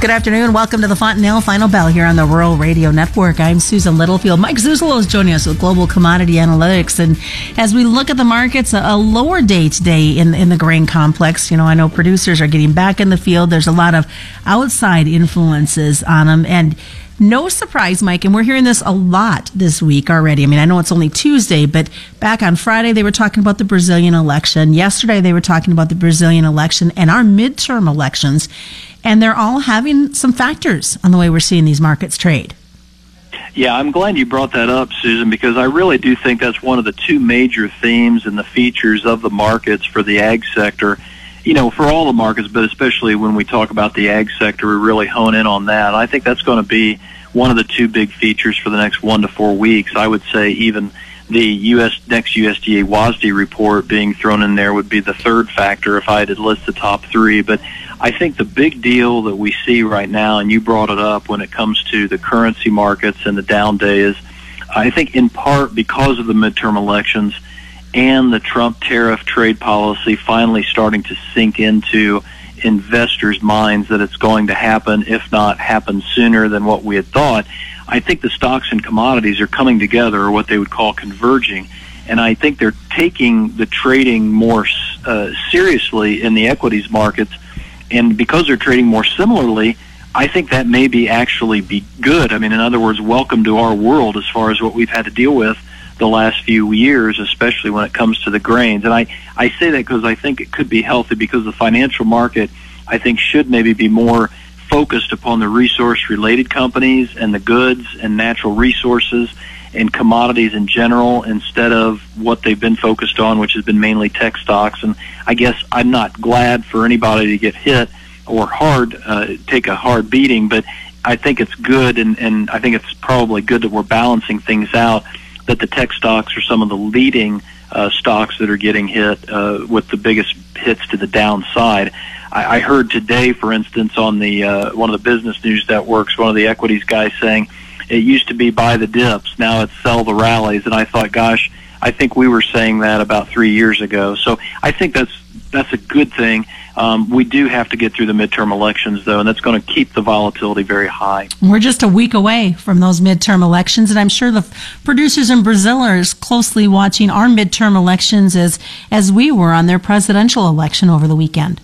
Good afternoon. Welcome to the Fontanelle Final Bell here on the Rural Radio Network. I'm Susan Littlefield. Mike Zuzolo is joining us with Global Commodity Analytics. And as we look at the markets, a, lower day today in, in the grain complex. You know, I know producers are getting back in the field. There's a lot of outside influences on them. And no surprise, Mike, and we're hearing this a lot this week already. I mean, I know it's only Tuesday, but back on Friday, they were talking about the Brazilian election. Yesterday, they were talking about the Brazilian election and our midterm elections and they're all having some factors on the way we're seeing these markets trade. Yeah, I'm glad you brought that up, Susan, because I really do think that's one of the two major themes and the features of the markets for the ag sector. You know, for all the markets, but especially when we talk about the ag sector, we really hone in on that. I think that's going to be one of the two big features for the next one to four weeks. I would say even the U.S. next USDA WASDE report being thrown in there would be the third factor if I had to list the top three. But I think the big deal that we see right now, and you brought it up when it comes to the currency markets and the down day, is I think in part because of the midterm elections and the Trump tariff trade policy finally starting to sink into investors' minds that it's going to happen, if not happen sooner than what we had thought. I think the stocks and commodities are coming together, or what they would call converging. And I think they're taking the trading more uh, seriously in the equities markets and because they're trading more similarly, I think that may be actually be good. I mean, in other words, welcome to our world as far as what we've had to deal with the last few years, especially when it comes to the grains. And I, I say that because I think it could be healthy because the financial market, I think, should maybe be more focused upon the resource related companies and the goods and natural resources and commodities in general instead of what they've been focused on, which has been mainly tech stocks. And I guess I'm not glad for anybody to get hit or hard, uh, take a hard beating, but I think it's good, and, and I think it's probably good that we're balancing things out. That the tech stocks are some of the leading uh, stocks that are getting hit uh, with the biggest hits to the downside. I, I heard today, for instance, on the uh, one of the business news networks, one of the equities guys saying it used to be buy the dips. Now it's sell the rallies. And I thought, gosh, I think we were saying that about three years ago. So I think that's that's a good thing. Um, we do have to get through the midterm elections, though, and that's going to keep the volatility very high. We're just a week away from those midterm elections, and I'm sure the producers in Brazil are as closely watching our midterm elections as as we were on their presidential election over the weekend.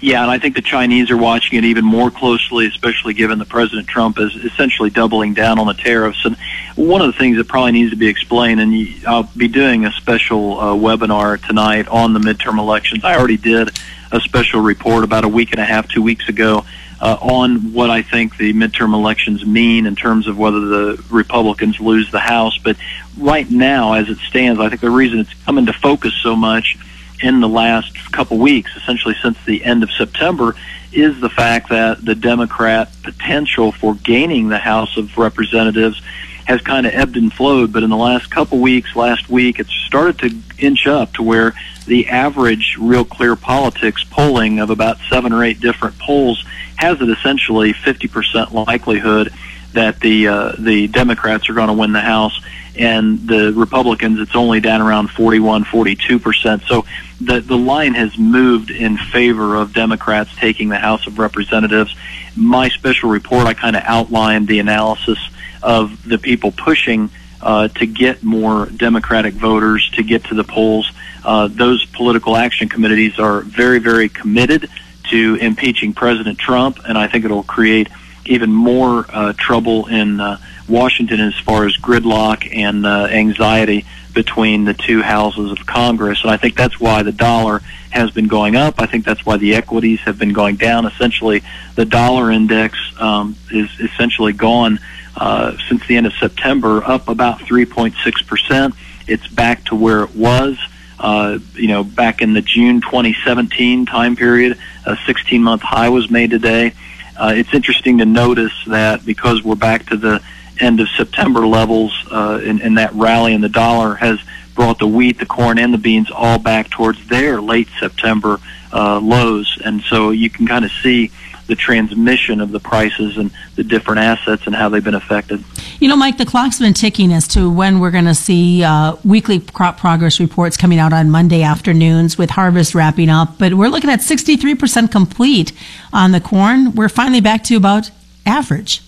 Yeah, and I think the Chinese are watching it even more closely, especially given that President Trump is essentially doubling down on the tariffs. And one of the things that probably needs to be explained, and I'll be doing a special uh, webinar tonight on the midterm elections. I already did a special report about a week and a half, two weeks ago, uh, on what I think the midterm elections mean in terms of whether the Republicans lose the House. But right now, as it stands, I think the reason it's come into focus so much in the last couple weeks, essentially since the end of September, is the fact that the Democrat potential for gaining the House of Representatives has kind of ebbed and flowed. But in the last couple weeks, last week, it's started to inch up to where the average Real Clear Politics polling of about seven or eight different polls has it essentially 50% likelihood that the uh, the Democrats are going to win the House and the Republicans, it's only down around 41, 42 percent. So the the line has moved in favor of Democrats taking the House of Representatives. My special report, I kind of outlined the analysis of the people pushing uh, to get more Democratic voters to get to the polls. Uh, those political action committees are very, very committed to impeaching President Trump, and I think it'll create even more uh, trouble in uh, Washington as far as gridlock and uh, anxiety between the two houses of Congress. And I think that's why the dollar has been going up. I think that's why the equities have been going down. Essentially, the dollar index um, is essentially gone uh, since the end of September, up about 3.6 percent. It's back to where it was. Uh, you know, back in the June 2017 time period, a 16 month high was made today. Uh, it's interesting to notice that because we're back to the end of September levels, uh, and, and that rally in the dollar has brought the wheat, the corn, and the beans all back towards their late September uh, lows, and so you can kind of see the transmission of the prices and the different assets and how they've been affected. You know, Mike, the clock's been ticking as to when we're going to see uh, weekly crop progress reports coming out on Monday afternoons with harvest wrapping up. But we're looking at 63% complete on the corn. We're finally back to about average.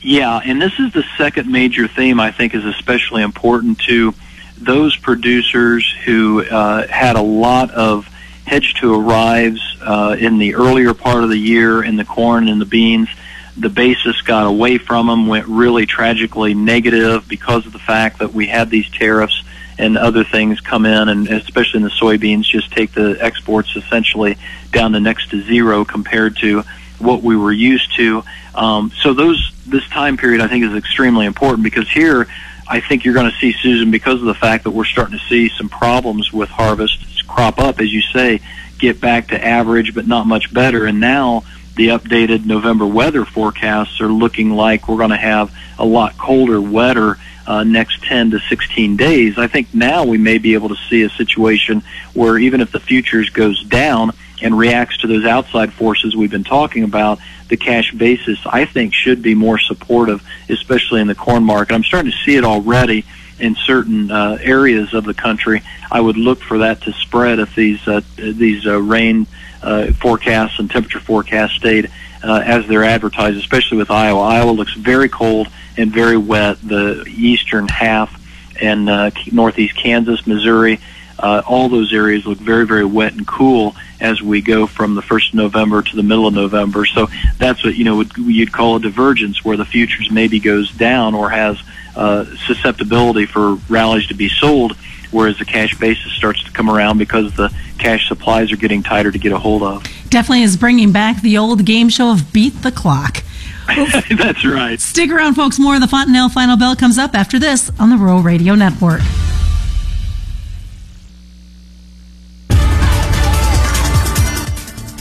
Yeah, and this is the second major theme I think is especially important to those producers who uh, had a lot of hedge to arrives uh, in the earlier part of the year in the corn and the beans. The basis got away from them, went really tragically negative because of the fact that we had these tariffs and other things come in, and especially in the soybeans, just take the exports essentially down to next to zero compared to what we were used to. Um, so those this time period I think is extremely important because here I think you're going to see Susan because of the fact that we're starting to see some problems with harvests crop up, as you say, get back to average, but not much better. And now the updated November weather forecasts are looking like we're going to have a lot colder, wetter uh, next 10 to 16 days. I think now we may be able to see a situation where even if the futures goes down and reacts to those outside forces we've been talking about, the cash basis I think should be more supportive, especially in the corn market. I'm starting to see it already in certain uh, areas of the country. I would look for that to spread if these uh, these uh, rain uh, forecasts and temperature forecasts stayed uh, as they're advertised, especially with Iowa. Iowa looks very cold and very wet. The eastern half and uh, northeast Kansas, Missouri, uh, all those areas look very, very wet and cool as we go from the first of November to the middle of November. So that's what you know you'd call a divergence, where the futures maybe goes down or has uh, susceptibility for rallies to be sold, whereas the cash basis starts to come around because the cash supplies are getting tighter to get a hold of. Definitely is bringing back the old game show of beat the clock. That's right. Stick around, folks. More of the Fontanelle Final Bell comes up after this on the Rural Radio Network.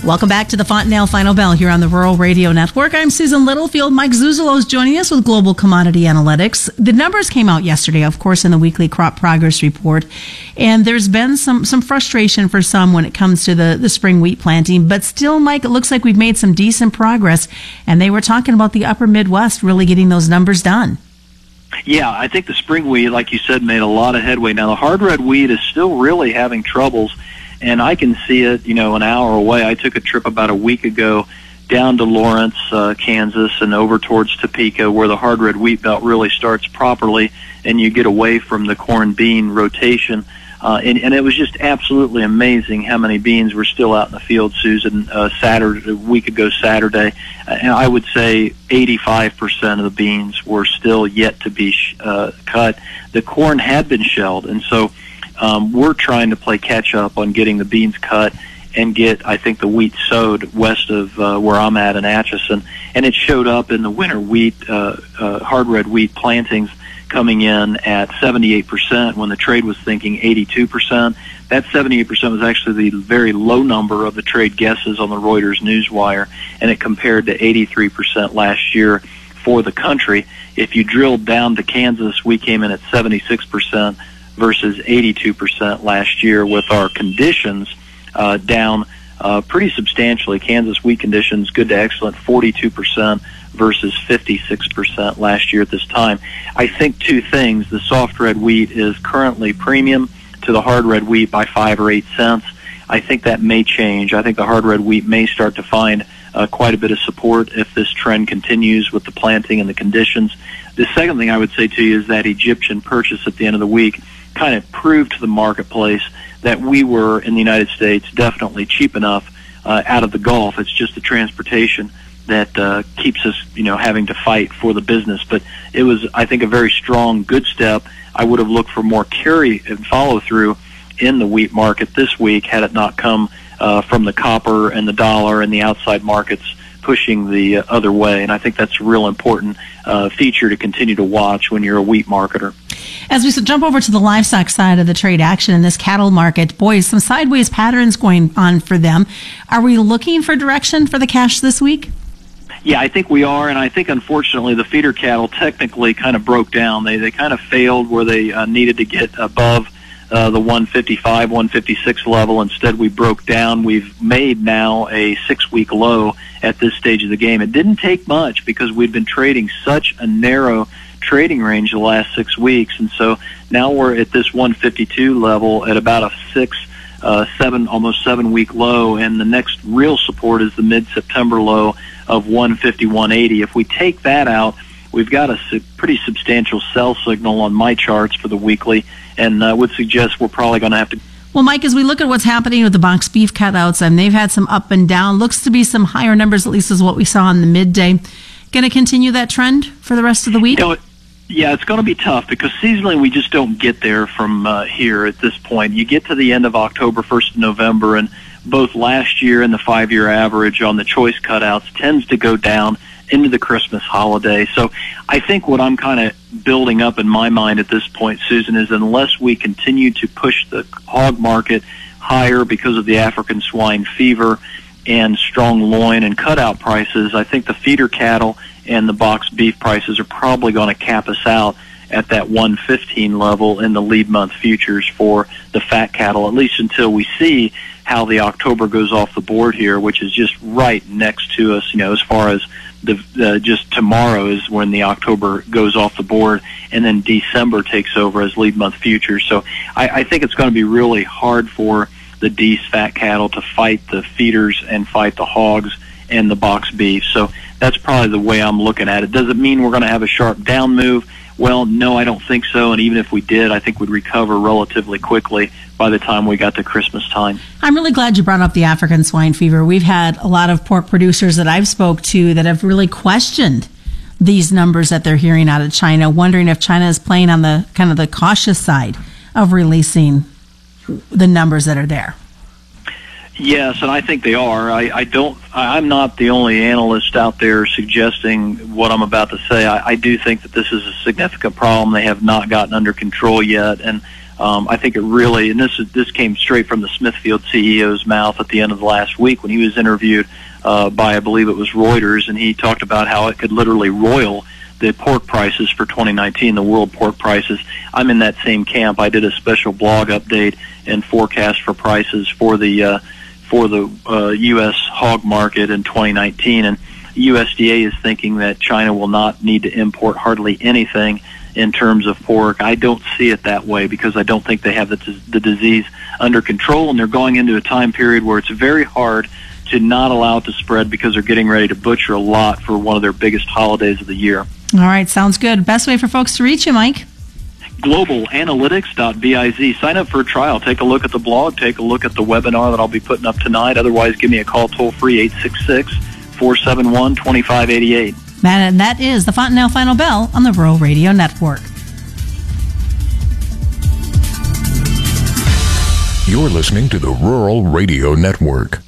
Welcome back to the Fontanelle Final Bell here on the Rural Radio Network. I'm Susan Littlefield. Mike Zuzolo is joining us with Global Commodity Analytics. The numbers came out yesterday, of course, in the weekly crop progress report, and there's been some some frustration for some when it comes to the the spring wheat planting. But still, Mike, it looks like we've made some decent progress, and they were talking about the Upper Midwest really getting those numbers done. Yeah, I think the spring wheat, like you said, made a lot of headway. Now the hard red wheat is still really having troubles and I can see it, you know, an hour away. I took a trip about a week ago down to Lawrence, uh, Kansas, and over towards Topeka, where the hard red wheat belt really starts properly, and you get away from the corn bean rotation. Uh, and, and it was just absolutely amazing how many beans were still out in the field, Susan. Uh, Saturday, a week ago Saturday, and I would say 85% of the beans were still yet to be sh- uh, cut. The corn had been shelled, and so um, we're trying to play catch up on getting the beans cut and get, I think, the wheat sowed west of uh, where I'm at in Atchison. And it showed up in the winter wheat, uh, uh, hard red wheat plantings coming in at 78% when the trade was thinking 82%. That 78% was actually the very low number of the trade guesses on the Reuters Newswire, and it compared to 83% last year for the country. If you drilled down to Kansas, we came in at 76% versus 82% last year with our conditions uh, down uh, pretty substantially. Kansas wheat conditions good to excellent 42% versus 56% last year at this time. I think two things. The soft red wheat is currently premium to the hard red wheat by 5 or 8 cents. I think that may change. I think the hard red wheat may start to find uh, quite a bit of support if this trend continues with the planting and the conditions. The second thing I would say to you is that Egyptian purchase at the end of the week kind of proved to the marketplace that we were in the United States definitely cheap enough uh, out of the Gulf. It's just the transportation that uh, keeps us, you know, having to fight for the business. But it was, I think, a very strong, good step. I would have looked for more carry and follow through in the wheat market this week had it not come uh, from the copper and the dollar and the outside markets pushing the other way. And I think that's a real important uh, feature to continue to watch when you're a wheat marketer. As we jump over to the livestock side of the trade action in this cattle market, boys, some sideways patterns going on for them. Are we looking for direction for the cash this week? Yeah, I think we are, and I think unfortunately the feeder cattle technically kind of broke down. They they kind of failed where they uh, needed to get above uh, the 155, 156 level. Instead, we broke down. We've made now a six week low at this stage of the game. It didn't take much because we'd been trading such a narrow trading range the last six weeks. And so now we're at this 152 level at about a six, uh, seven, almost seven week low. And the next real support is the mid September low of 150, 180. If we take that out, we've got a su- pretty substantial sell signal on my charts for the weekly and uh, would suggest we're probably going to have to. Well, Mike, as we look at what's happening with the box beef cutouts, and they've had some up and down, looks to be some higher numbers, at least as what we saw in the midday. Going to continue that trend for the rest of the week? You know, yeah, it's going to be tough because seasonally we just don't get there from uh, here at this point. You get to the end of October, 1st of November, and both last year and the five year average on the choice cutouts tends to go down into the Christmas holiday. So I think what I'm kind of building up in my mind at this point, Susan, is unless we continue to push the hog market higher because of the African swine fever and strong loin and cutout prices, I think the feeder cattle and the box beef prices are probably going to cap us out at that 115 level in the lead month futures for the fat cattle, at least until we see how the October goes off the board here, which is just right next to us, you know, as far as the uh, just tomorrow is when the October goes off the board, and then December takes over as lead month futures. So I, I think it's going to be really hard for the Dees fat cattle to fight the feeders and fight the hogs and the box beef. So that's probably the way I'm looking at it. Does it mean we're going to have a sharp down move? Well, no, I don't think so. And even if we did, I think we'd recover relatively quickly by the time we got to Christmas time. I'm really glad you brought up the African swine fever. We've had a lot of pork producers that I've spoke to that have really questioned these numbers that they're hearing out of China, wondering if China is playing on the kind of the cautious side of releasing the numbers that are there. Yes, and I think they are. I, I don't. I'm not the only analyst out there suggesting what I'm about to say. I, I do think that this is a significant problem they have not gotten under control yet, and um, I think it really. And this is this came straight from the Smithfield CEO's mouth at the end of the last week when he was interviewed uh, by, I believe it was Reuters, and he talked about how it could literally roil the pork prices for 2019, the world pork prices. I'm in that same camp. I did a special blog update and forecast for prices for the. Uh, for the uh, U.S. hog market in 2019, and USDA is thinking that China will not need to import hardly anything in terms of pork. I don't see it that way because I don't think they have the, the disease under control, and they're going into a time period where it's very hard to not allow it to spread because they're getting ready to butcher a lot for one of their biggest holidays of the year. All right, sounds good. Best way for folks to reach you, Mike? globalanalytics.biz. Sign up for a trial. Take a look at the blog. Take a look at the webinar that I'll be putting up tonight. Otherwise, give me a call toll free 866 471 2588. And that is the Fontanelle Final Bell on the Rural Radio Network. You're listening to the Rural Radio Network.